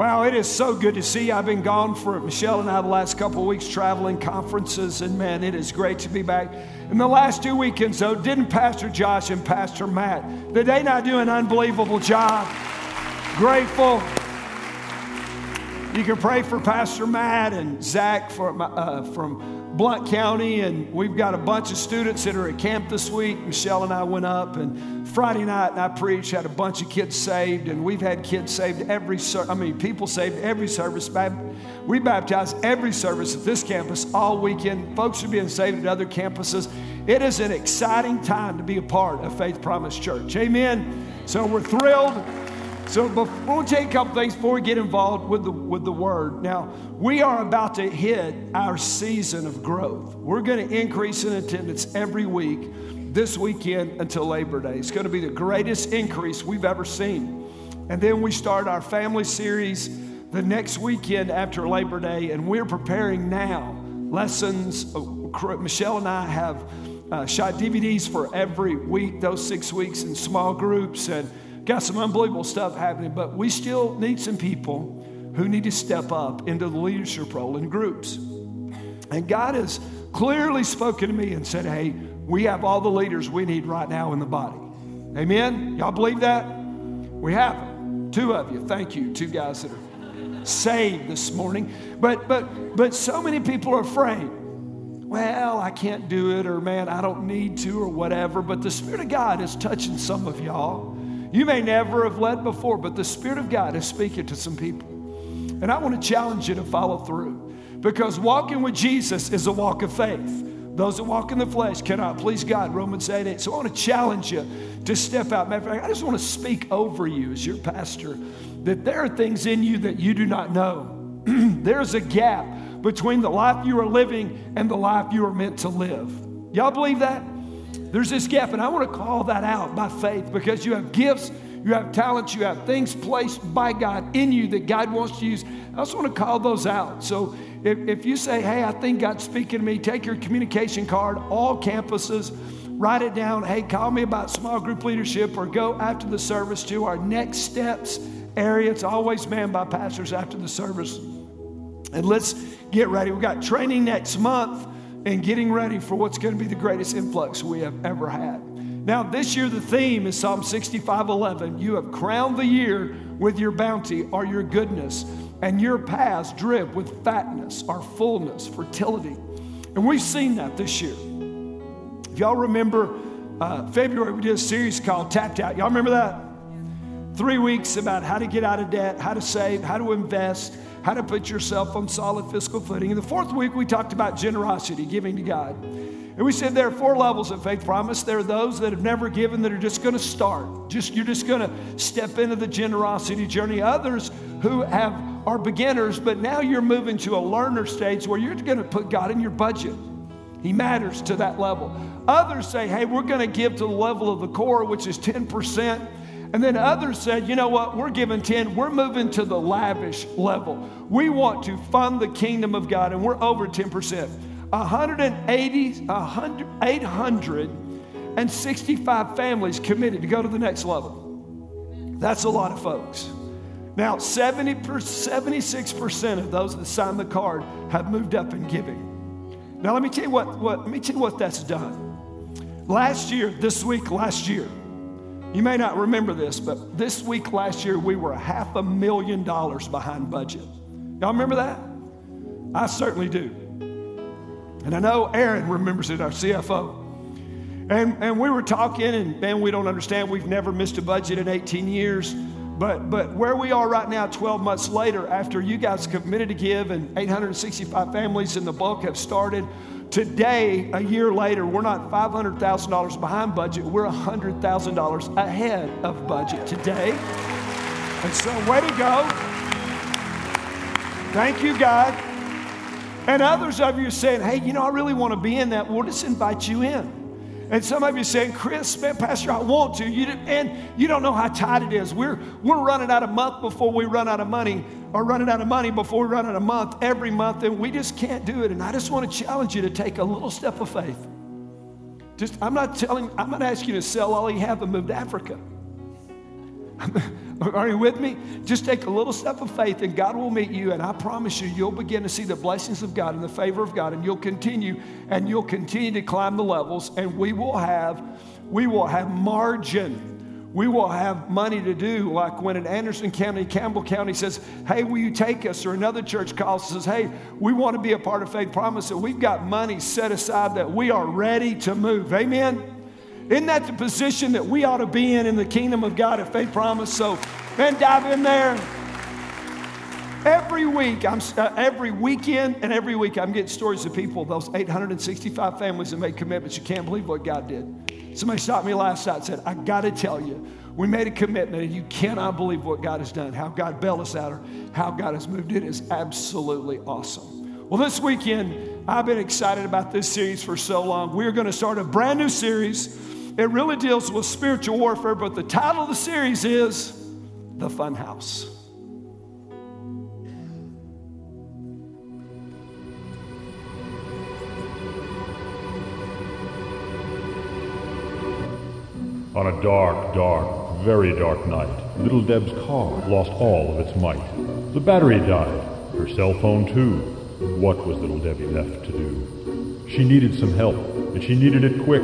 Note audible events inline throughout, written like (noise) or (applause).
Wow, it is so good to see you. I've been gone for Michelle and I the last couple of weeks traveling conferences, and man, it is great to be back. In the last two weekends, though, didn't Pastor Josh and Pastor Matt, did they not do an unbelievable job? Grateful. You can pray for Pastor Matt and Zach from, uh, from Blount County, and we've got a bunch of students that are at camp this week. Michelle and I went up, and Friday night, and I preached, had a bunch of kids saved, and we've had kids saved every, I mean, people saved every service. We baptized every service at this campus all weekend. Folks are being saved at other campuses. It is an exciting time to be a part of Faith Promise Church. Amen. So we're thrilled. So before we take a couple things before we get involved with the with the word. Now we are about to hit our season of growth. We're going to increase in attendance every week this weekend until Labor Day. It's going to be the greatest increase we've ever seen. And then we start our family series the next weekend after Labor Day, and we're preparing now lessons. Uh, Michelle and I have uh, shot DVDs for every week, those six weeks in small groups, and Got some unbelievable stuff happening, but we still need some people who need to step up into the leadership role in groups. And God has clearly spoken to me and said, Hey, we have all the leaders we need right now in the body. Amen? Y'all believe that? We have them. Two of you. Thank you. Two guys that are saved this morning. But but but so many people are afraid. Well, I can't do it, or man, I don't need to, or whatever. But the Spirit of God is touching some of y'all. You may never have led before, but the Spirit of God is speaking to some people. And I want to challenge you to follow through because walking with Jesus is a walk of faith. Those that walk in the flesh cannot please God, Romans 8 8. So I want to challenge you to step out. Matter of fact, I just want to speak over you as your pastor that there are things in you that you do not know. (clears throat) There's a gap between the life you are living and the life you are meant to live. Y'all believe that? There's this gap, and I want to call that out by faith because you have gifts, you have talents, you have things placed by God in you that God wants to use. I also want to call those out. So if, if you say, hey, I think God's speaking to me, take your communication card, all campuses, write it down. Hey, call me about small group leadership or go after the service to our next steps area. It's always manned by pastors after the service. And let's get ready. We've got training next month and getting ready for what's going to be the greatest influx we have ever had. Now, this year, the theme is Psalm 65 11. You have crowned the year with your bounty or your goodness, and your paths drip with fatness or fullness, fertility. And we've seen that this year. If y'all remember, uh, February, we did a series called Tapped Out. Y'all remember that? Three weeks about how to get out of debt, how to save, how to invest how to put yourself on solid fiscal footing. In the fourth week, we talked about generosity, giving to God. And we said there are four levels of faith promise. There are those that have never given that are just going to start. Just you're just going to step into the generosity journey. Others who have are beginners, but now you're moving to a learner stage where you're going to put God in your budget. He matters to that level. Others say, hey, we're going to give to the level of the core, which is 10%. And then others said, you know what, we're giving 10, we're moving to the lavish level. We want to fund the kingdom of God, and we're over 10%. 180, 100, 865 families committed to go to the next level. That's a lot of folks. Now, 70 76% of those that signed the card have moved up in giving. Now, let me tell you what, what, let me tell you what that's done. Last year, this week, last year, you may not remember this, but this week last year, we were a half a million dollars behind budget. Y'all remember that? I certainly do. And I know Aaron remembers it, our CFO. And, and we were talking, and man, we don't understand. We've never missed a budget in 18 years. But, but where we are right now, 12 months later, after you guys committed to give and 865 families in the bulk have started, Today, a year later, we're not $500,000 behind budget, we're $100,000 ahead of budget today. And so, way to go. Thank you, God. And others of you saying, hey, you know, I really want to be in that. We'll just invite you in. And some of you saying, Chris, man, Pastor, I want to. You and you don't know how tight it is. We're, we're running out of month before we run out of money, or running out of money before we run out of month every month, and we just can't do it. And I just want to challenge you to take a little step of faith. Just, I'm not telling, I'm not asking you to sell all you have and move to Africa. (laughs) Are you with me? Just take a little step of faith and God will meet you. And I promise you, you'll begin to see the blessings of God and the favor of God. And you'll continue and you'll continue to climb the levels. And we will have, we will have margin we will have money to do. Like when in Anderson County, Campbell County says, Hey, will you take us? Or another church calls and says, Hey, we want to be a part of Faith Promise. And we've got money set aside that we are ready to move. Amen? Isn't that the position that we ought to be in in the kingdom of God at Faith Promise? So, man, dive in there. Every week, I'm uh, every weekend and every week, I'm getting stories of people, those 865 families that made commitments. You can't believe what God did. Somebody stopped me last night and said, I got to tell you, we made a commitment and you cannot believe what God has done, how God bailed us out, or how God has moved. It is absolutely awesome. Well, this weekend, I've been excited about this series for so long. We're going to start a brand new series. It really deals with spiritual warfare, but the title of the series is The Fun House. On a dark, dark, very dark night, little Deb's car lost all of its might. The battery died, her cell phone too. What was little Debbie left to do? She needed some help, and she needed it quick.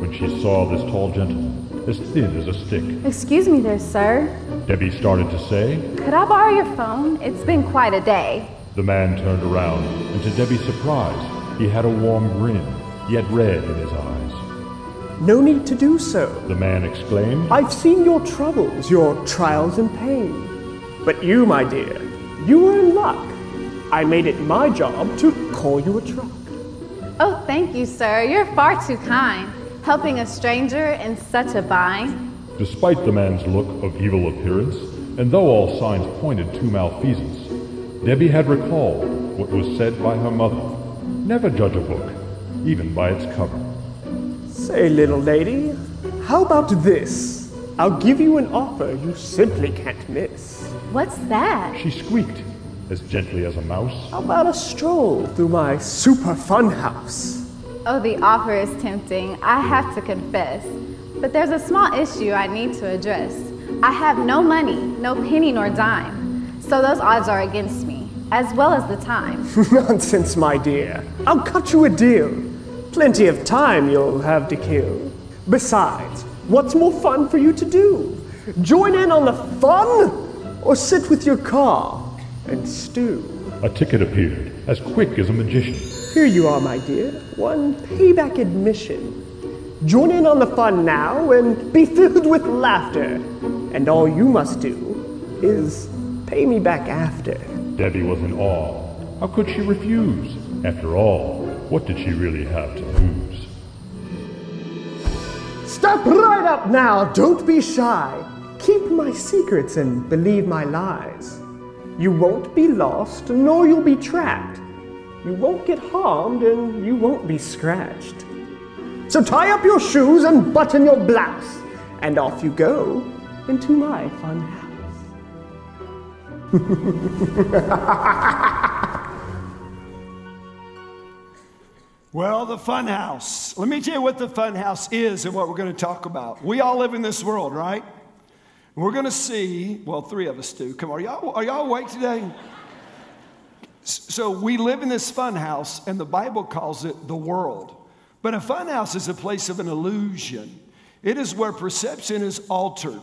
When she saw this tall gentleman, as thin as a stick. Excuse me there, sir. Debbie started to say, Could I borrow your phone? It's been quite a day. The man turned around, and to Debbie's surprise, he had a warm grin, yet red in his eyes. No need to do so. The man exclaimed. I've seen your troubles, your trials and pain. But you, my dear, you were in luck. I made it my job to call you a truck. Oh, thank you, sir. You're far too kind, helping a stranger in such a bind. Despite the man's look of evil appearance, and though all signs pointed to malfeasance, Debbie had recalled what was said by her mother never judge a book, even by its cover. Say, little lady, how about this? I'll give you an offer you simply can't miss. What's that? She squeaked, as gently as a mouse. How about a stroll through my super fun house? Oh, the offer is tempting, I have to confess. But there's a small issue I need to address. I have no money, no penny nor dime. So those odds are against me, as well as the time. (laughs) Nonsense, my dear. I'll cut you a deal. Plenty of time you'll have to kill. Besides, what's more fun for you to do? Join in on the fun or sit with your car and stew? A ticket appeared, as quick as a magician. Here you are, my dear. One payback admission. Join in on the fun now and be filled with laughter. And all you must do is pay me back after. Debbie was in awe. How could she refuse? After all, what did she really have to lose? Step right up now, don't be shy. Keep my secrets and believe my lies. You won't be lost, nor you'll be tracked. You won't get harmed, and you won't be scratched. So tie up your shoes and button your blouse, and off you go into my fun house. (laughs) Well, the fun house. Let me tell you what the fun house is and what we're going to talk about. We all live in this world, right? We're going to see, well, three of us do. Come on, are y'all, are y'all awake today? So we live in this fun house, and the Bible calls it the world. But a fun house is a place of an illusion. It is where perception is altered.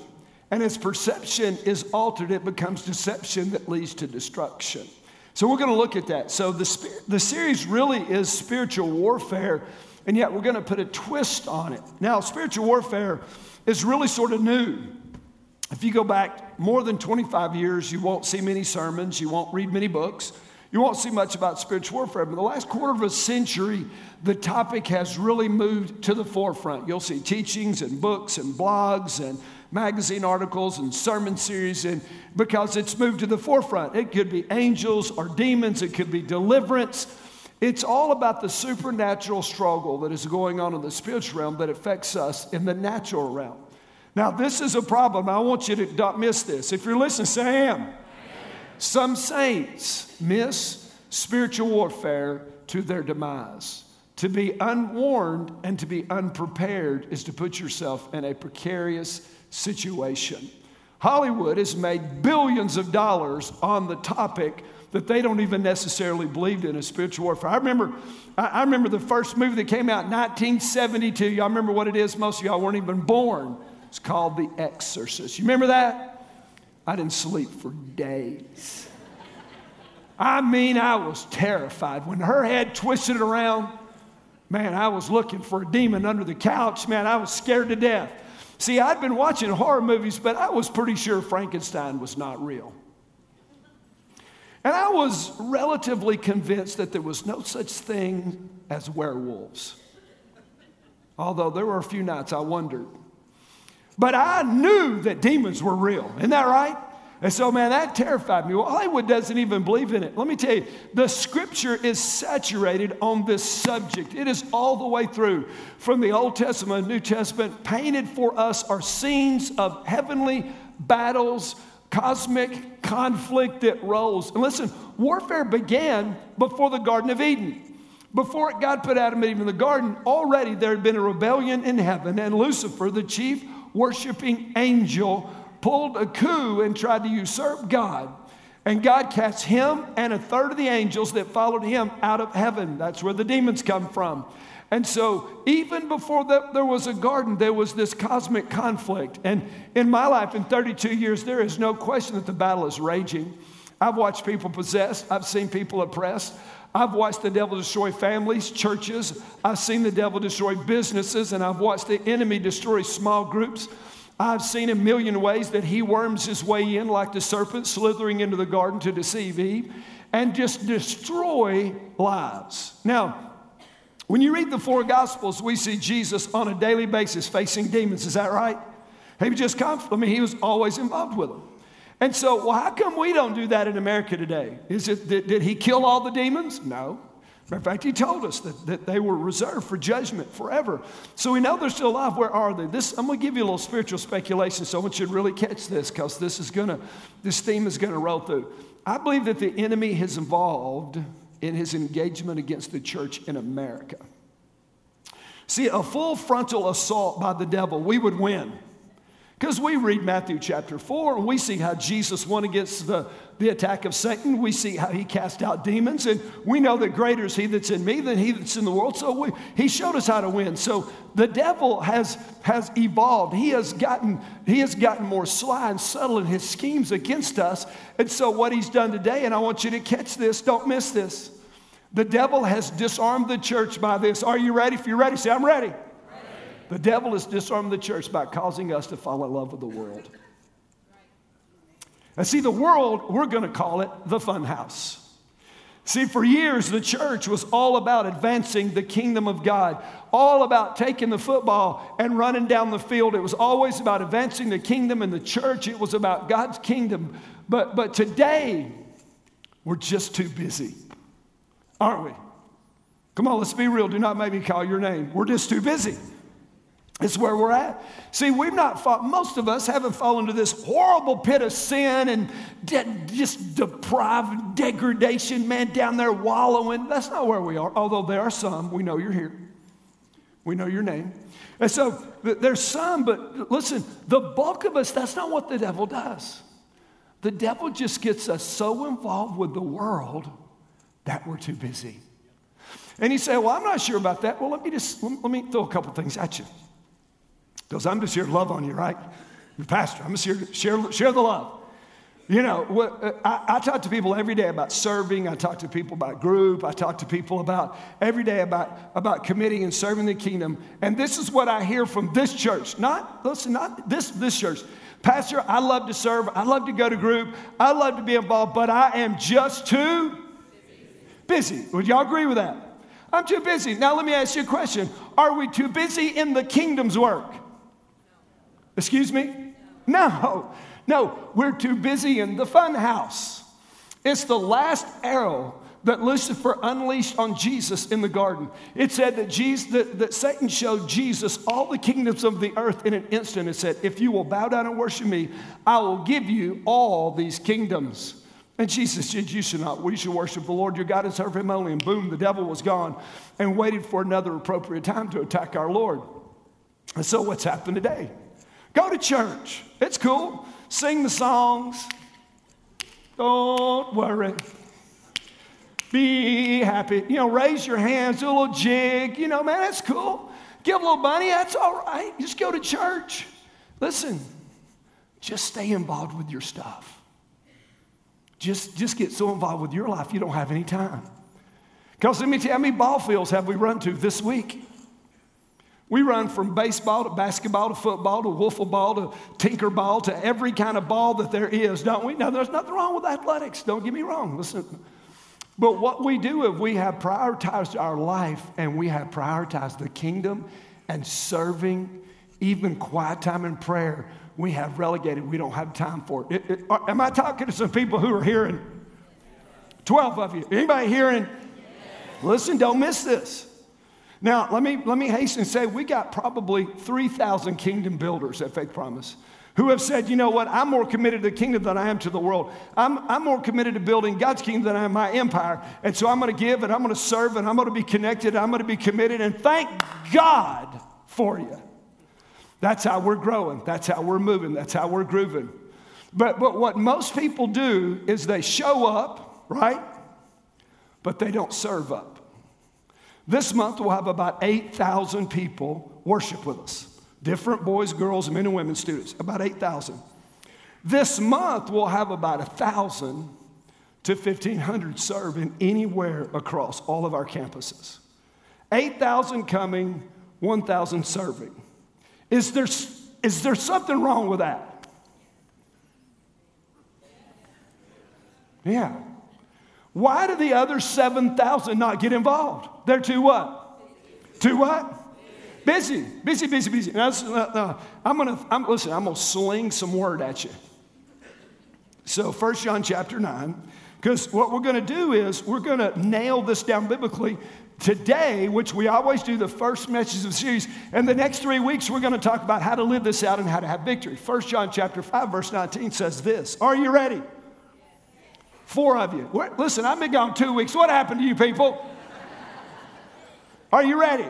And as perception is altered, it becomes deception that leads to destruction. So we're going to look at that. So the, the series really is spiritual warfare, and yet we're going to put a twist on it. Now, spiritual warfare is really sort of new. If you go back more than 25 years, you won't see many sermons, you won't read many books, you won't see much about spiritual warfare. But the last quarter of a century, the topic has really moved to the forefront. You'll see teachings and books and blogs and magazine articles and sermon series and because it's moved to the forefront. It could be angels or demons, it could be deliverance. It's all about the supernatural struggle that is going on in the spiritual realm that affects us in the natural realm. Now, this is a problem. I want you to not miss this. If you're listening, say I am. Some saints miss spiritual warfare to their demise. To be unwarned and to be unprepared is to put yourself in a precarious situation. Hollywood has made billions of dollars on the topic that they don't even necessarily believe in a spiritual warfare. I remember, I remember the first movie that came out in 1972. Y'all remember what it is? Most of y'all weren't even born. It's called The Exorcist. You remember that? I didn't sleep for days. I mean, I was terrified. When her head twisted around, man, I was looking for a demon under the couch. Man, I was scared to death. See, I'd been watching horror movies, but I was pretty sure Frankenstein was not real. And I was relatively convinced that there was no such thing as werewolves. Although there were a few nights I wondered. But I knew that demons were real. Isn't that right? And so, man, that terrified me. Well, Hollywood doesn't even believe in it. Let me tell you, the scripture is saturated on this subject. It is all the way through, from the Old Testament, New Testament, painted for us are scenes of heavenly battles, cosmic conflict that rolls. And listen, warfare began before the Garden of Eden. Before God put Adam and Eve in the garden, already there had been a rebellion in heaven, and Lucifer, the chief worshiping angel, pulled a coup and tried to usurp God. And God cast him and a third of the angels that followed him out of heaven. That's where the demons come from. And so, even before the, there was a garden, there was this cosmic conflict. And in my life, in 32 years, there is no question that the battle is raging. I've watched people possessed, I've seen people oppressed. I've watched the devil destroy families, churches. I've seen the devil destroy businesses, and I've watched the enemy destroy small groups. I've seen a million ways that he worms his way in like the serpent slithering into the garden to deceive Eve and just destroy lives. Now, when you read the four gospels, we see Jesus on a daily basis facing demons. Is that right? He was just I mean, he was always involved with them. And so, well, how come we don't do that in America today? Is it did, did he kill all the demons? No. Matter of fact, he told us that, that they were reserved for judgment forever. So we know they're still alive. Where are they? This, I'm going to give you a little spiritual speculation, so I want you to really catch this because this is going to, this theme is going to roll through. I believe that the enemy has involved in his engagement against the church in America. See, a full frontal assault by the devil, we would win. Because we read Matthew chapter 4 and we see how Jesus won against the, the attack of Satan. We see how he cast out demons. And we know that greater is he that's in me than he that's in the world. So we, he showed us how to win. So the devil has, has evolved. He has, gotten, he has gotten more sly and subtle in his schemes against us. And so what he's done today, and I want you to catch this, don't miss this. The devil has disarmed the church by this. Are you ready? If you're ready, say, I'm ready. The devil has disarmed the church by causing us to fall in love with the world. And see, the world, we're going to call it the fun house. See, for years, the church was all about advancing the kingdom of God, all about taking the football and running down the field. It was always about advancing the kingdom in the church, it was about God's kingdom. But, but today, we're just too busy, aren't we? Come on, let's be real. Do not make me call your name. We're just too busy. It's where we're at. See, we've not fought, most of us haven't fallen into this horrible pit of sin and de- just deprived degradation, man, down there wallowing. That's not where we are, although there are some. We know you're here, we know your name. And so there's some, but listen, the bulk of us, that's not what the devil does. The devil just gets us so involved with the world that we're too busy. And he said, Well, I'm not sure about that. Well, let me just let me throw a couple things at you. Because I'm just here to love on you, right? Pastor, I'm just here to share, share the love. You know, what, uh, I, I, talk to people every day about serving. I talk to people about group. I talk to people about every day about, about committing and serving the kingdom. And this is what I hear from this church. Not, listen, not this, this church. Pastor, I love to serve. I love to go to group. I love to be involved, but I am just too busy. Would y'all agree with that? I'm too busy. Now, let me ask you a question Are we too busy in the kingdom's work? Excuse me? No, no, we're too busy in the fun house. It's the last arrow that Lucifer unleashed on Jesus in the garden. It said that, Jesus, that, that Satan showed Jesus all the kingdoms of the earth in an instant. It said, If you will bow down and worship me, I will give you all these kingdoms. And Jesus said, You should not. We should worship the Lord your God and serve him only. And boom, the devil was gone and waited for another appropriate time to attack our Lord. And so, what's happened today? Go to church. It's cool. sing the songs. Don't worry. Be happy. You know, raise your hands, do a little jig. You know, man, that's cool. Give a little money, that's all right. Just go to church. Listen, just stay involved with your stuff. Just, just get so involved with your life you don't have any time. Because let me tell you, how many ball fields have we run to this week? We run from baseball to basketball to football to wiffle ball to tinker ball to every kind of ball that there is, don't we? Now, there's nothing wrong with athletics, don't get me wrong. Listen. But what we do if we have prioritized our life and we have prioritized the kingdom and serving, even quiet time in prayer, we have relegated. We don't have time for it. it, it am I talking to some people who are hearing? 12 of you. Anybody hearing? Listen, don't miss this. Now, let me, let me hasten and say we got probably 3,000 kingdom builders at Faith Promise who have said, you know what, I'm more committed to the kingdom than I am to the world. I'm, I'm more committed to building God's kingdom than I am my empire. And so I'm going to give and I'm going to serve and I'm going to be connected. I'm going to be committed. And thank God for you. That's how we're growing. That's how we're moving. That's how we're grooving. But, but what most people do is they show up, right? But they don't serve up. This month we'll have about 8,000 people worship with us different boys, girls, men, and women students, about 8,000. This month we'll have about 1,000 to 1,500 serve in anywhere across all of our campuses. 8,000 coming, 1,000 serving. Is there, is there something wrong with that? Yeah. Why do the other 7,000 not get involved? They're too what? Too what? Busy, busy, busy, busy. Now, uh, I'm gonna, I'm, listen, I'm gonna sling some word at you. So, First John chapter 9, because what we're gonna do is we're gonna nail this down biblically today, which we always do the first message of the series, and the next three weeks we're gonna talk about how to live this out and how to have victory. First John chapter 5, verse 19 says this. Are you ready? Four of you. Listen, I've been gone two weeks. What happened to you people? Are you ready?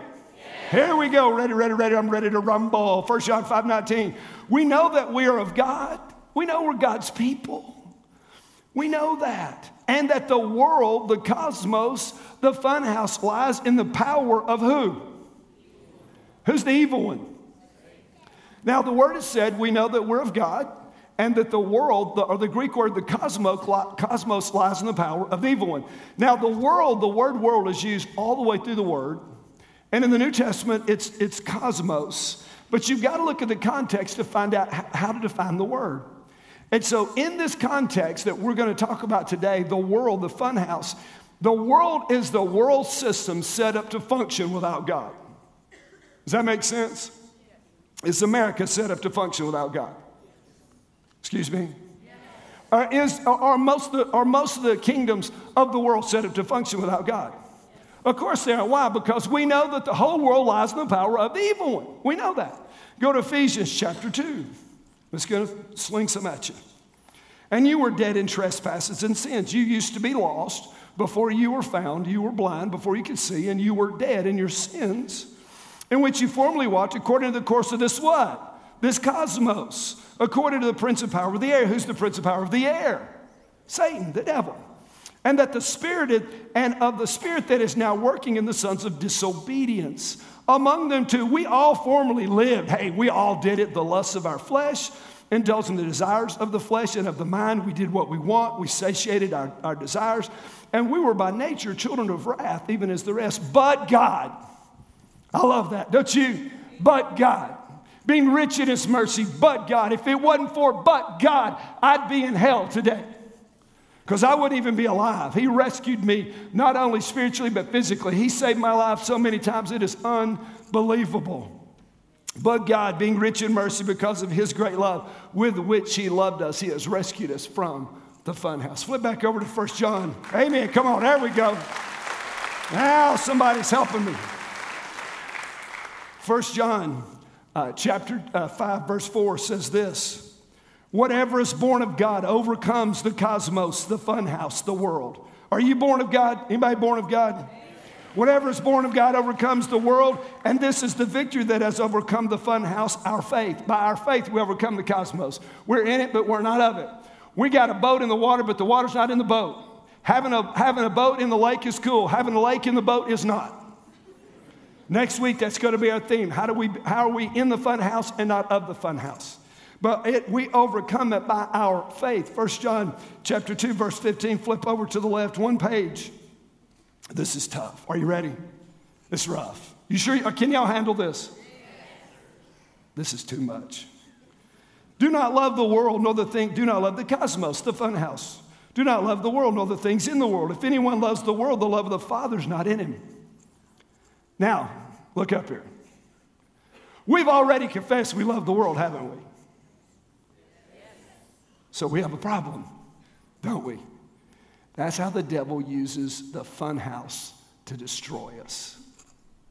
Here we go. Ready, ready, ready. I'm ready to rumble. 1 John 5 19. We know that we are of God. We know we're God's people. We know that. And that the world, the cosmos, the funhouse lies in the power of who? Who's the evil one? Now, the word has said we know that we're of God and that the world, or the Greek word, the cosmos, cosmos lies in the power of the evil one. Now, the world, the word world is used all the way through the word. And in the New Testament, it's, it's cosmos. But you've got to look at the context to find out how to define the word. And so, in this context that we're going to talk about today, the world, the funhouse, the world is the world system set up to function without God. Does that make sense? Is America set up to function without God? Excuse me? Uh, is, are, most the, are most of the kingdoms of the world set up to function without God? Of course they are. Why? Because we know that the whole world lies in the power of the evil one. We know that. Go to Ephesians chapter 2. Let's go sling some at you. And you were dead in trespasses and sins. You used to be lost before you were found. You were blind before you could see, and you were dead in your sins, in which you formerly walked according to the course of this what? This cosmos, according to the prince of power of the air. Who's the prince of power of the air? Satan, the devil. And that the spirit and of the spirit that is now working in the sons of disobedience. Among them too, we all formerly lived. Hey, we all did it, the lusts of our flesh, indulging the desires of the flesh and of the mind. We did what we want, we satiated our, our desires, and we were by nature children of wrath, even as the rest. But God, I love that, don't you? But God being rich in his mercy, but God. If it wasn't for but God, I'd be in hell today because I wouldn't even be alive. He rescued me not only spiritually, but physically. He saved my life so many times, it is unbelievable. But God, being rich in mercy because of his great love with which he loved us, he has rescued us from the funhouse. Flip back over to First John. Amen. Come on, there we go. Now somebody's helping me. First John uh, chapter uh, 5, verse 4 says this Whatever is born of God overcomes the cosmos, the funhouse, the world. Are you born of God? Anybody born of God? Whatever is born of God overcomes the world, and this is the victory that has overcome the fun house, our faith. By our faith, we overcome the cosmos. We're in it, but we're not of it. We got a boat in the water, but the water's not in the boat. Having a, having a boat in the lake is cool, having a lake in the boat is not. Next week, that's going to be our theme. How, do we, how are we in the fun house and not of the fun house? But it, we overcome it by our faith. 1 John chapter 2, verse 15, flip over to the left, one page. This is tough. Are you ready? It's rough. You sure? Uh, can y'all handle this? This is too much. Do not love the world, nor the thing. Do not love the cosmos, the fun house. Do not love the world, nor the things in the world. If anyone loves the world, the love of the Father's not in him. Now, look up here. We've already confessed we love the world, haven't we? So we have a problem, don't we? That's how the devil uses the funhouse to destroy us.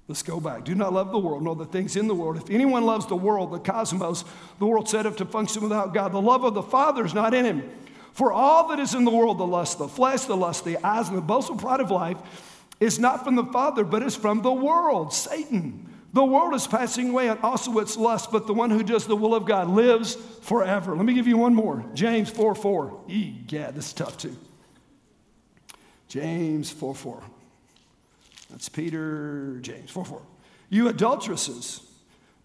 Let's go back. Do not love the world, nor the things in the world. If anyone loves the world, the cosmos, the world set up to function without God, the love of the Father is not in him. For all that is in the world, the lust the flesh, the lust the eyes, and the boastful pride of life, is not from the Father, but is from the world, Satan. The world is passing away and also its lust, but the one who does the will of God lives forever. Let me give you one more. James 4 4. Yeah, this is tough too. James 4 4. That's Peter, James 4 4. You adulteresses,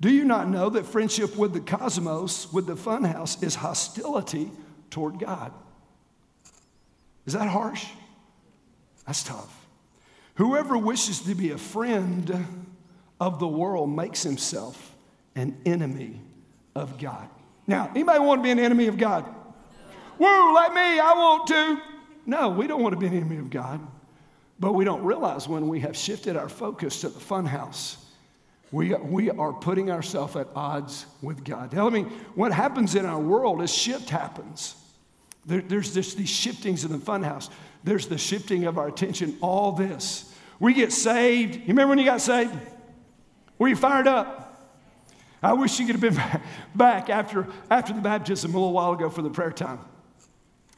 do you not know that friendship with the cosmos, with the funhouse, is hostility toward God? Is that harsh? That's tough. Whoever wishes to be a friend of the world makes himself an enemy of God. Now, anybody want to be an enemy of God? Woo, like me, I want to. No, we don't want to be an enemy of God. But we don't realize when we have shifted our focus to the funhouse, we, we are putting ourselves at odds with God. Tell me, what happens in our world is shift happens. There, there's this, these shiftings in the funhouse. There's the shifting of our attention, all this. We get saved. You remember when you got saved? Were you fired up? I wish you could have been (laughs) back after, after the baptism a little while ago for the prayer time.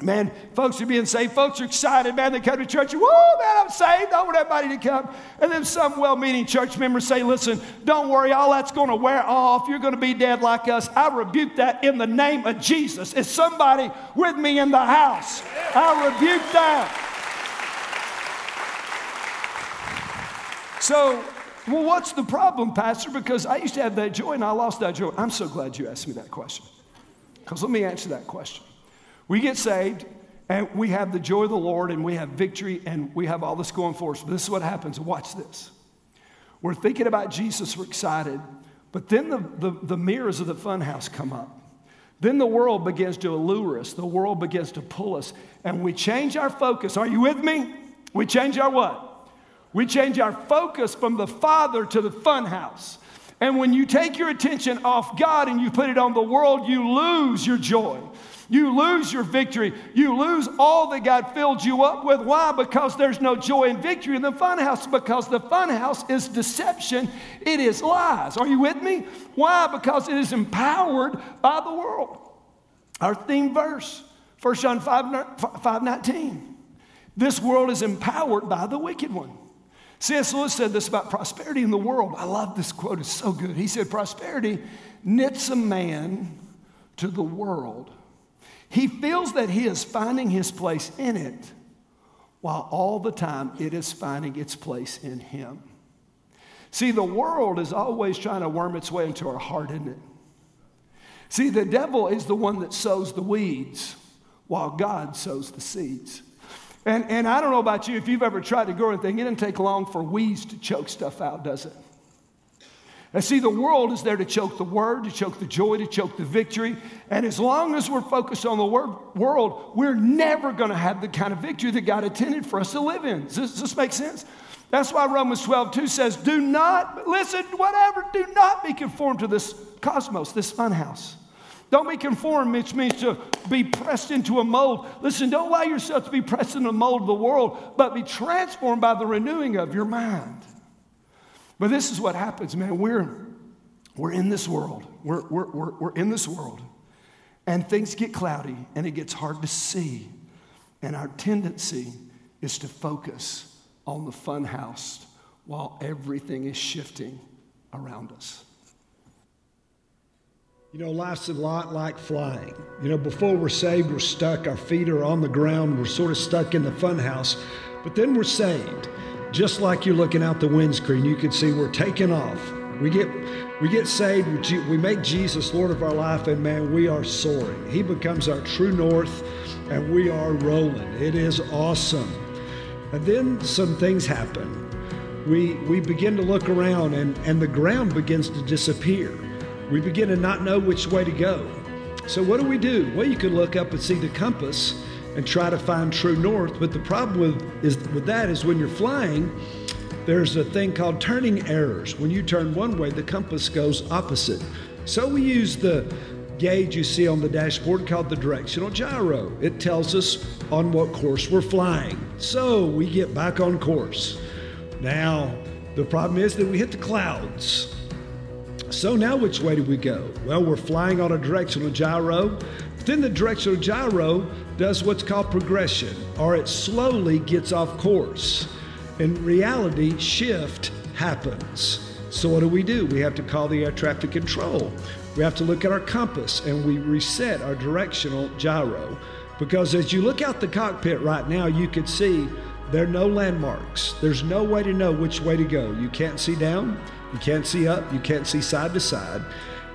Man, folks are being saved. Folks are excited, man. They come to church. Whoa, man, I'm saved. I want everybody to come. And then some well meaning church members say, listen, don't worry, all that's going to wear off. You're going to be dead like us. I rebuke that in the name of Jesus. Is somebody with me in the house? I rebuke that. So, well, what's the problem, Pastor? Because I used to have that joy and I lost that joy. I'm so glad you asked me that question. Because let me answer that question. We get saved and we have the joy of the Lord and we have victory and we have all this going for us. But this is what happens. Watch this. We're thinking about Jesus, we're excited, but then the, the, the mirrors of the funhouse come up. Then the world begins to allure us, the world begins to pull us, and we change our focus. Are you with me? We change our what? We change our focus from the Father to the fun house. And when you take your attention off God and you put it on the world, you lose your joy. You lose your victory. You lose all that God filled you up with. Why? Because there's no joy and victory in the fun house. Because the fun house is deception, it is lies. Are you with me? Why? Because it is empowered by the world. Our theme verse, 1 John 5, 5 19. This world is empowered by the wicked one. C.S. Lewis said this about prosperity in the world. I love this quote, it's so good. He said, Prosperity knits a man to the world. He feels that he is finding his place in it, while all the time it is finding its place in him. See, the world is always trying to worm its way into our heart, isn't it? See, the devil is the one that sows the weeds, while God sows the seeds. And, and I don't know about you, if you've ever tried to grow anything, it doesn't take long for weeds to choke stuff out, does it? And see, the world is there to choke the word, to choke the joy, to choke the victory. And as long as we're focused on the word, world, we're never going to have the kind of victory that God intended for us to live in. Does this, does this make sense? That's why Romans 12, 2 says, Do not, listen, whatever, do not be conformed to this cosmos, this funhouse. Don't be conformed, which means to be pressed into a mold. Listen, don't allow yourself to be pressed into the mold of the world, but be transformed by the renewing of your mind. But this is what happens, man. We're, we're in this world. We're, we're, we're, we're in this world. And things get cloudy and it gets hard to see. And our tendency is to focus on the fun house while everything is shifting around us. You know, life's a lot like flying. You know, before we're saved, we're stuck. Our feet are on the ground. We're sort of stuck in the funhouse. But then we're saved. Just like you're looking out the windscreen, you can see we're taking off. We get we get saved, we make Jesus Lord of our life, and man, we are soaring. He becomes our true north, and we are rolling. It is awesome. And then some things happen. We, we begin to look around, and, and the ground begins to disappear. We begin to not know which way to go. So, what do we do? Well, you can look up and see the compass and try to find true north. But the problem with, is, with that is when you're flying, there's a thing called turning errors. When you turn one way, the compass goes opposite. So we use the gauge you see on the dashboard called the directional gyro. It tells us on what course we're flying. So we get back on course. Now, the problem is that we hit the clouds. So now which way do we go? Well, we're flying on a directional gyro. Then the directional gyro does what's called progression, or it slowly gets off course. In reality, shift happens. So, what do we do? We have to call the air traffic control. We have to look at our compass and we reset our directional gyro. Because as you look out the cockpit right now, you can see there are no landmarks. There's no way to know which way to go. You can't see down, you can't see up, you can't see side to side.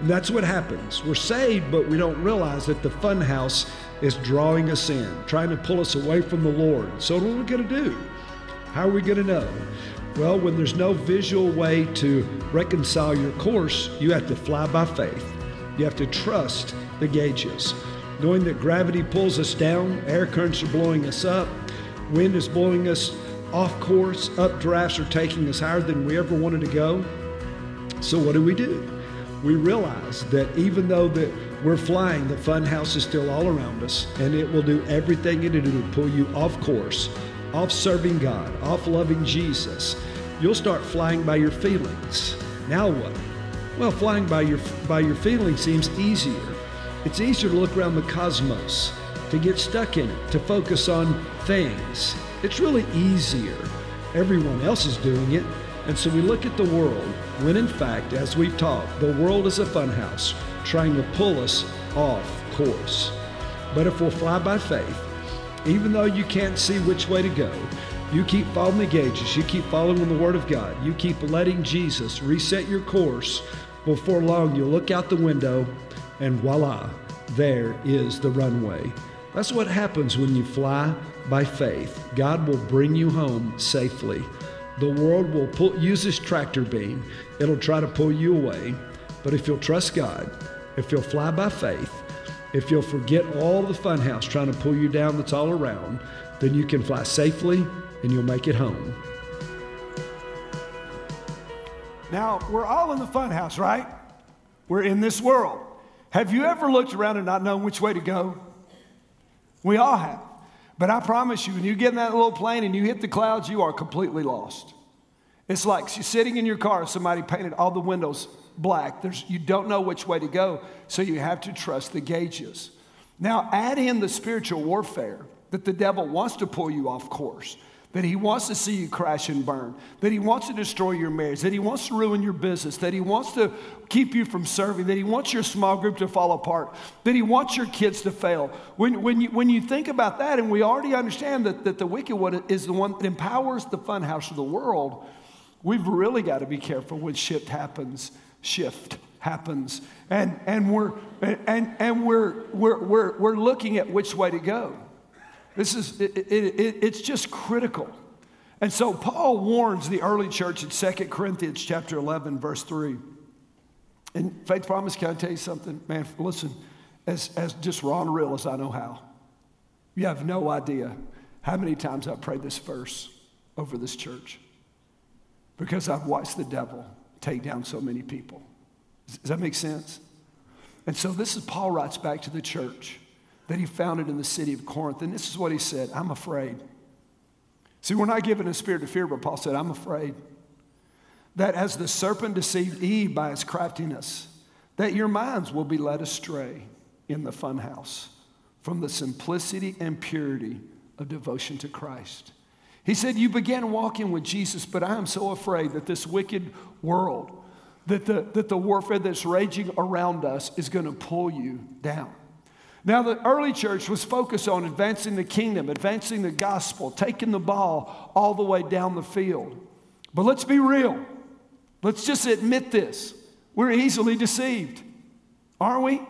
And that's what happens. We're saved, but we don't realize that the funhouse is drawing us in, trying to pull us away from the Lord. So, what are we going to do? How are we going to know? Well, when there's no visual way to reconcile your course, you have to fly by faith. You have to trust the gauges. Knowing that gravity pulls us down, air currents are blowing us up, wind is blowing us off course, updrafts are taking us higher than we ever wanted to go. So what do we do? We realize that even though that we're flying, the fun house is still all around us, and it will do everything it can do to pull you off course off serving God, off loving Jesus, you'll start flying by your feelings. Now what? Well, flying by your by your feelings seems easier. It's easier to look around the cosmos, to get stuck in it, to focus on things. It's really easier. Everyone else is doing it. And so we look at the world when in fact, as we've talked, the world is a funhouse trying to pull us off course. But if we'll fly by faith, even though you can't see which way to go, you keep following the gauges, you keep following the Word of God, you keep letting Jesus reset your course. Before long, you'll look out the window and voila, there is the runway. That's what happens when you fly by faith. God will bring you home safely. The world will pull, use this tractor beam, it'll try to pull you away. But if you'll trust God, if you'll fly by faith, if you'll forget all the funhouse trying to pull you down that's all around, then you can fly safely and you'll make it home. Now, we're all in the funhouse, right? We're in this world. Have you ever looked around and not known which way to go? We all have. But I promise you, when you get in that little plane and you hit the clouds, you are completely lost. It's like sitting in your car, somebody painted all the windows black. There's, you don't know which way to go, so you have to trust the gauges. Now, add in the spiritual warfare that the devil wants to pull you off course, that he wants to see you crash and burn, that he wants to destroy your marriage, that he wants to ruin your business, that he wants to keep you from serving, that he wants your small group to fall apart, that he wants your kids to fail. When, when, you, when you think about that, and we already understand that, that the wicked one is the one that empowers the funhouse of the world, we've really got to be careful when shit happens shift happens. And, and, we're, and, and we're, we're, we're, we're looking at which way to go. This is, it, it, it, it's just critical. And so Paul warns the early church in 2 Corinthians chapter 11, verse 3. And faith promise, can I tell you something? Man, listen, as, as just raw and real as I know how, you have no idea how many times I've prayed this verse over this church because I've watched the devil take down so many people. Does that make sense? And so this is Paul writes back to the church that he founded in the city of Corinth. And this is what he said I'm afraid. See, we're not given a spirit of fear, but Paul said, I'm afraid that as the serpent deceived Eve by his craftiness, that your minds will be led astray in the funhouse from the simplicity and purity of devotion to Christ. He said, You began walking with Jesus, but I am so afraid that this wicked world, that the, that the warfare that's raging around us is going to pull you down. Now, the early church was focused on advancing the kingdom, advancing the gospel, taking the ball all the way down the field. But let's be real. Let's just admit this. We're easily deceived, aren't we?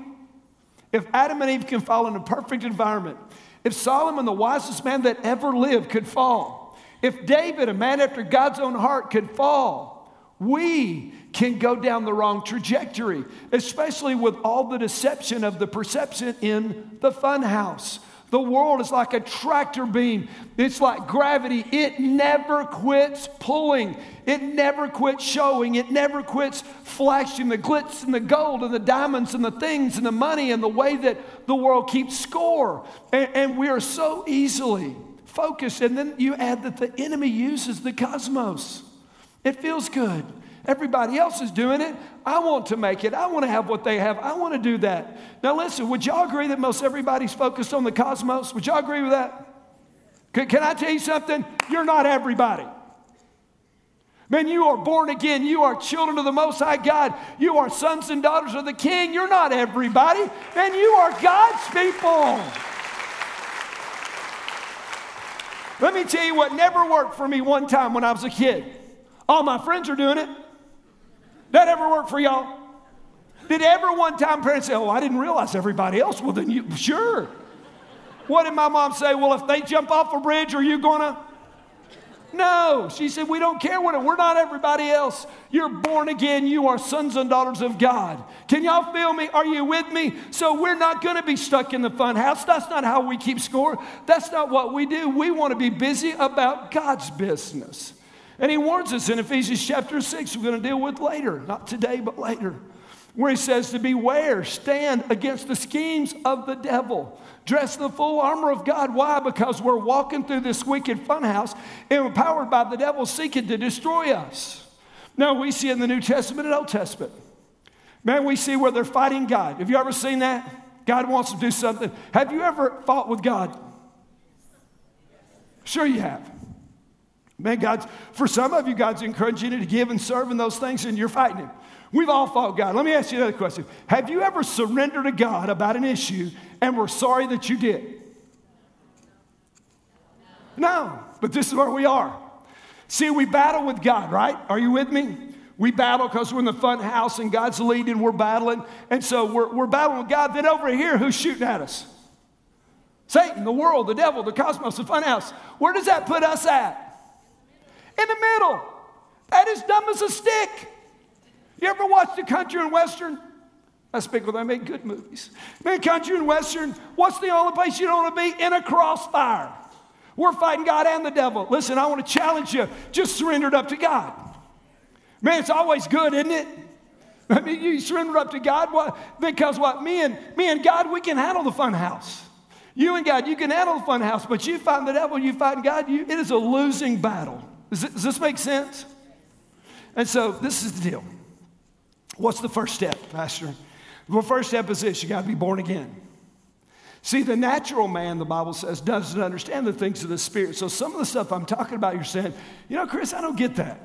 If Adam and Eve can fall in a perfect environment, if Solomon, the wisest man that ever lived, could fall, if David, a man after God's own heart, could fall, we can go down the wrong trajectory, especially with all the deception of the perception in the funhouse. The world is like a tractor beam. It's like gravity. It never quits pulling. It never quits showing. It never quits flashing the glitz and the gold and the diamonds and the things and the money and the way that the world keeps score. And, and we are so easily focused. And then you add that the enemy uses the cosmos. It feels good. Everybody else is doing it. I want to make it. I want to have what they have. I want to do that. Now, listen, would y'all agree that most everybody's focused on the cosmos? Would y'all agree with that? Can, can I tell you something? You're not everybody. Man, you are born again. You are children of the Most High God. You are sons and daughters of the King. You're not everybody. Man, you are God's people. Let me tell you what never worked for me one time when I was a kid. All my friends are doing it. That ever work for y'all? Did ever one time parents say, Oh, I didn't realize everybody else? Well, then you, sure. What did my mom say? Well, if they jump off a bridge, are you gonna? No. She said, We don't care what, it, we're not everybody else. You're born again. You are sons and daughters of God. Can y'all feel me? Are you with me? So we're not gonna be stuck in the fun house. That's not how we keep score. That's not what we do. We wanna be busy about God's business. And he warns us in Ephesians chapter 6, we're going to deal with later, not today, but later, where he says to beware, stand against the schemes of the devil. Dress the full armor of God. Why? Because we're walking through this wicked funhouse empowered by the devil seeking to destroy us. Now, we see in the New Testament and Old Testament. Man, we see where they're fighting God. Have you ever seen that? God wants to do something. Have you ever fought with God? Sure, you have. Man, God's, for some of you, God's encouraging you to give and serve in those things, and you're fighting Him. We've all fought God. Let me ask you another question. Have you ever surrendered to God about an issue and were sorry that you did? No, but this is where we are. See, we battle with God, right? Are you with me? We battle because we're in the fun house and God's leading, we're battling. And so we're, we're battling with God. Then over here, who's shooting at us? Satan, the world, the devil, the cosmos, the fun house. Where does that put us at? In the middle. That is dumb as a stick. You ever watched the country and western? I speak with them, I make good movies. Man, country and western, what's the only place you don't want to be? In a crossfire. We're fighting God and the devil. Listen, I want to challenge you. Just surrender it up to God. Man, it's always good, isn't it? (laughs) I mean, you surrender up to God what? because what? Me and me and God, we can handle the fun house. You and God, you can handle the fun house, but you fight the devil, you fight God, you, it is a losing battle. Does, it, does this make sense? And so this is the deal. What's the first step, Pastor? The first step is this you got to be born again. See, the natural man, the Bible says, doesn't understand the things of the Spirit. So some of the stuff I'm talking about, you're saying, you know, Chris, I don't get that.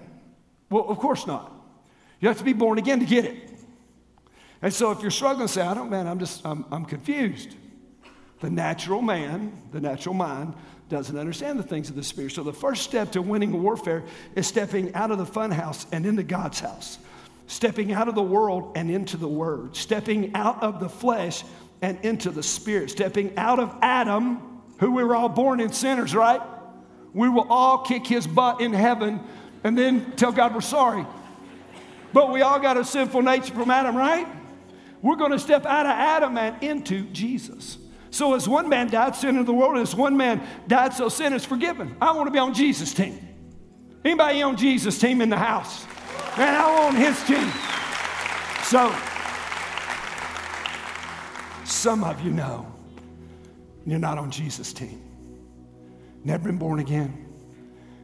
Well, of course not. You have to be born again to get it. And so if you're struggling, say, I don't, man, I'm just, I'm, I'm confused. The natural man, the natural mind, doesn't understand the things of the Spirit. So the first step to winning warfare is stepping out of the fun house and into God's house, stepping out of the world and into the Word, stepping out of the flesh and into the Spirit, stepping out of Adam, who we were all born in sinners, right? We will all kick his butt in heaven and then tell God we're sorry. But we all got a sinful nature from Adam, right? We're going to step out of Adam and into Jesus. So as one man died, sin in the world, as one man died, so sin is forgiven. I want to be on Jesus' team. Anybody on Jesus' team in the house? Man, I want his team. So, some of you know you're not on Jesus' team. Never been born again.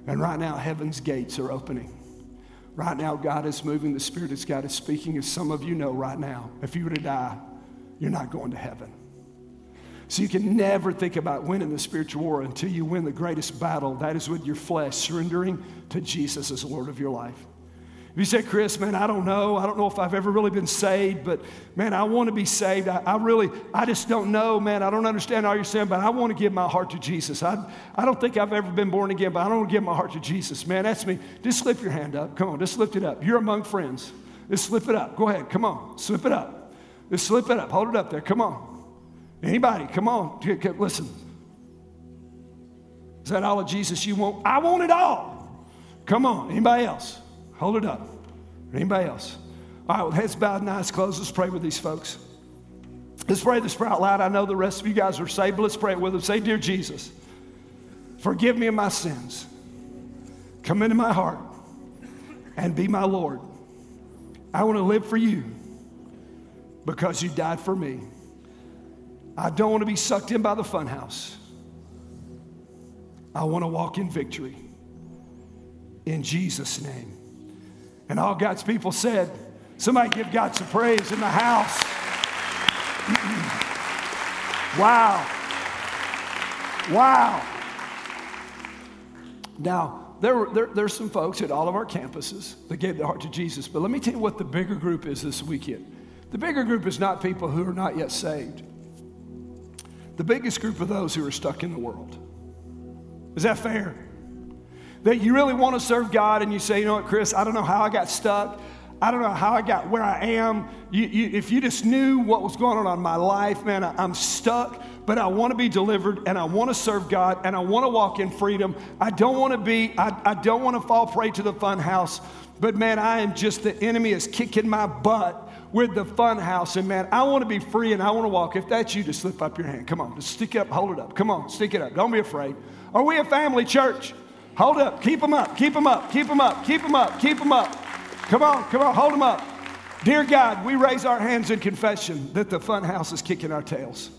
And right now, heaven's gates are opening. Right now, God is moving. The Spirit of God is speaking. As some of you know right now, if you were to die, you're not going to heaven. So you can never think about winning the spiritual war until you win the greatest battle. That is with your flesh, surrendering to Jesus as Lord of your life. If you say, Chris, man, I don't know. I don't know if I've ever really been saved, but man, I want to be saved. I, I really, I just don't know, man. I don't understand all you're saying, but I want to give my heart to Jesus. I, I don't think I've ever been born again, but I don't want to give my heart to Jesus. Man, that's me. Just slip your hand up. Come on, just lift it up. You're among friends. Just slip it up. Go ahead. Come on. Slip it up. Just slip it up. Hold it up there. Come on. Anybody, come on. Listen. Is that all of Jesus you want? I want it all. Come on. Anybody else? Hold it up. Anybody else? All right, with heads bowed and eyes closed, let's pray with these folks. Let's pray this prayer out loud. I know the rest of you guys are saved, but let's pray it with them. Say, Dear Jesus, forgive me of my sins. Come into my heart and be my Lord. I want to live for you because you died for me. I don't want to be sucked in by the funhouse. I want to walk in victory. In Jesus' name. And all God's people said, somebody give God some praise in the house. (clears throat) wow. Wow. Now, there, there, there's some folks at all of our campuses that gave their heart to Jesus, but let me tell you what the bigger group is this weekend. The bigger group is not people who are not yet saved. The biggest group of those who are stuck in the world. Is that fair? That you really want to serve God and you say, you know what, Chris, I don't know how I got stuck. I don't know how I got where I am. You, you, if you just knew what was going on in my life, man, I, I'm stuck, but I want to be delivered and I want to serve God and I want to walk in freedom. I don't want to be, I, I don't want to fall prey to the fun house, but man, I am just, the enemy is kicking my butt with the fun house. And man, I want to be free and I want to walk. If that's you, just slip up your hand. Come on, just stick it up, hold it up. Come on, stick it up. Don't be afraid. Are we a family church? Hold up, keep them up, keep them up, keep them up, keep them up, keep them up. Come on, come on, hold them up. Dear God, we raise our hands in confession that the fun house is kicking our tails.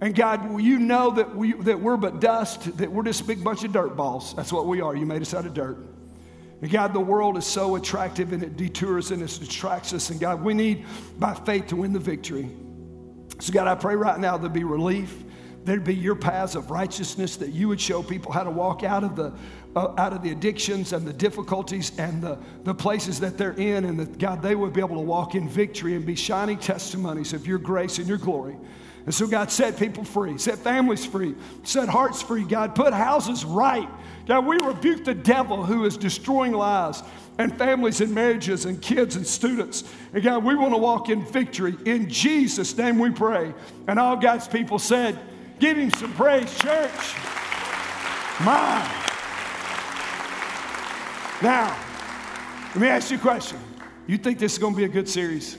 And God, you know that, we, that we're but dust, that we're just a big bunch of dirt balls. That's what we are. You made us out of dirt. And God, the world is so attractive and it detours and it distracts us. And God, we need by faith to win the victory. So, God, I pray right now there'd be relief. There'd be your paths of righteousness that you would show people how to walk out of the uh, out of the addictions and the difficulties and the, the places that they're in, and that God, they would be able to walk in victory and be shining testimonies of your grace and your glory. And so, God, set people free, set families free, set hearts free. God, put houses right. God, we rebuke the devil who is destroying lives and families and marriages and kids and students. And God, we want to walk in victory. In Jesus' name we pray. And all God's people said, Give him some praise, church. My. Now, let me ask you a question. You think this is going to be a good series?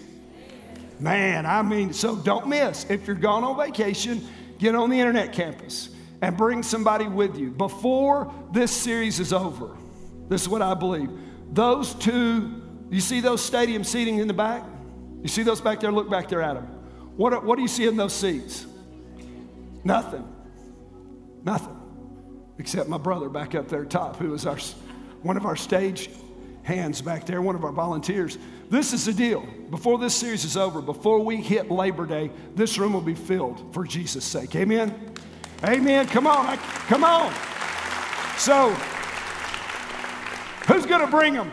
Man, I mean, so don't miss. If you're gone on vacation, get on the internet campus and bring somebody with you. Before this series is over, this is what I believe. Those two, you see those stadium seating in the back? You see those back there? Look back there at them. What, what do you see in those seats? Nothing. Nothing. Except my brother back up there top, who is our, one of our stage hands back there, one of our volunteers. This is the deal. Before this series is over, before we hit Labor Day, this room will be filled for Jesus' sake. Amen? Amen. Come on. Come on. So, who's going to bring them?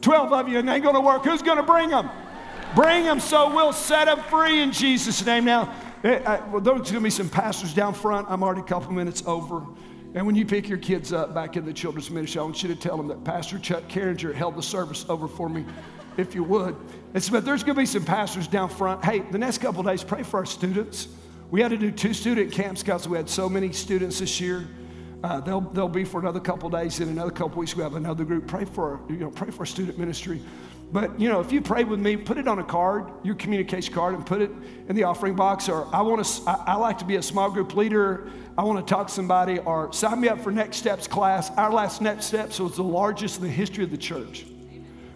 12 of you, and ain't going to work. Who's going to bring them? Bring them so we'll set them free in Jesus' name. Now, eh, I, well, there's going to be some pastors down front. I'm already a couple minutes over. And when you pick your kids up back in the children's ministry, I want you to tell them that Pastor Chuck Carringer held the service over for me, if you would. It's, but there's going to be some pastors down front. Hey, the next couple days, pray for our students. We had to do two student camps because we had so many students this year. Uh, they'll, they'll be for another couple days. In another couple weeks, we have another group. Pray for, you know, pray for our student ministry. But, you know, if you pray with me, put it on a card, your communication card, and put it in the offering box. Or I want to, I, I like to be a small group leader. I want to talk to somebody or sign me up for Next Steps class. Our last Next Steps was the largest in the history of the church.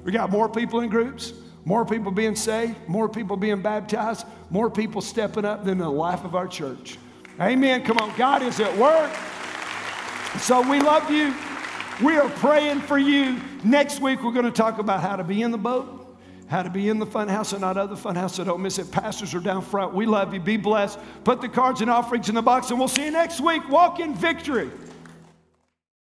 We got more people in groups, more people being saved, more people being baptized, more people stepping up than the life of our church. Amen. Come on, God is at work. So we love you. We are praying for you. Next week, we're going to talk about how to be in the boat how to be in the fun house and not other fun house. So don't miss it. Pastors are down front. We love you. Be blessed. Put the cards and offerings in the box, and we'll see you next week. Walk in victory.